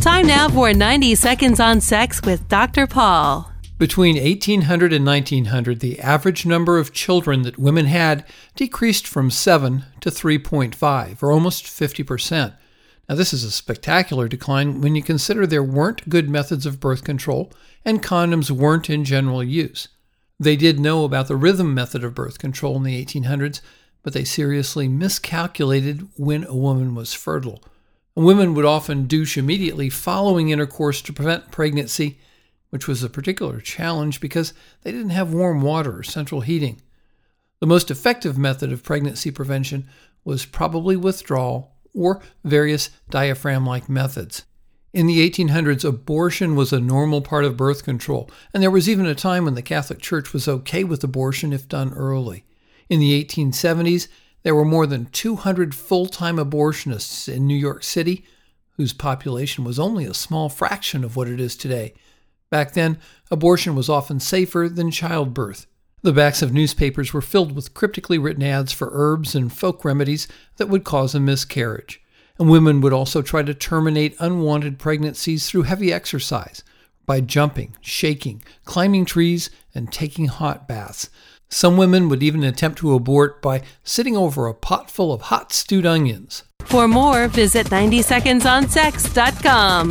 Time now for 90 Seconds on Sex with Dr. Paul. Between 1800 and 1900, the average number of children that women had decreased from 7 to 3.5, or almost 50%. Now, this is a spectacular decline when you consider there weren't good methods of birth control and condoms weren't in general use. They did know about the rhythm method of birth control in the 1800s, but they seriously miscalculated when a woman was fertile. Women would often douche immediately following intercourse to prevent pregnancy, which was a particular challenge because they didn't have warm water or central heating. The most effective method of pregnancy prevention was probably withdrawal or various diaphragm like methods. In the 1800s, abortion was a normal part of birth control, and there was even a time when the Catholic Church was okay with abortion if done early. In the 1870s, there were more than 200 full time abortionists in New York City, whose population was only a small fraction of what it is today. Back then, abortion was often safer than childbirth. The backs of newspapers were filled with cryptically written ads for herbs and folk remedies that would cause a miscarriage. And women would also try to terminate unwanted pregnancies through heavy exercise by jumping, shaking, climbing trees, and taking hot baths. Some women would even attempt to abort by sitting over a pot full of hot stewed onions. For more, visit 90secondsonsex.com.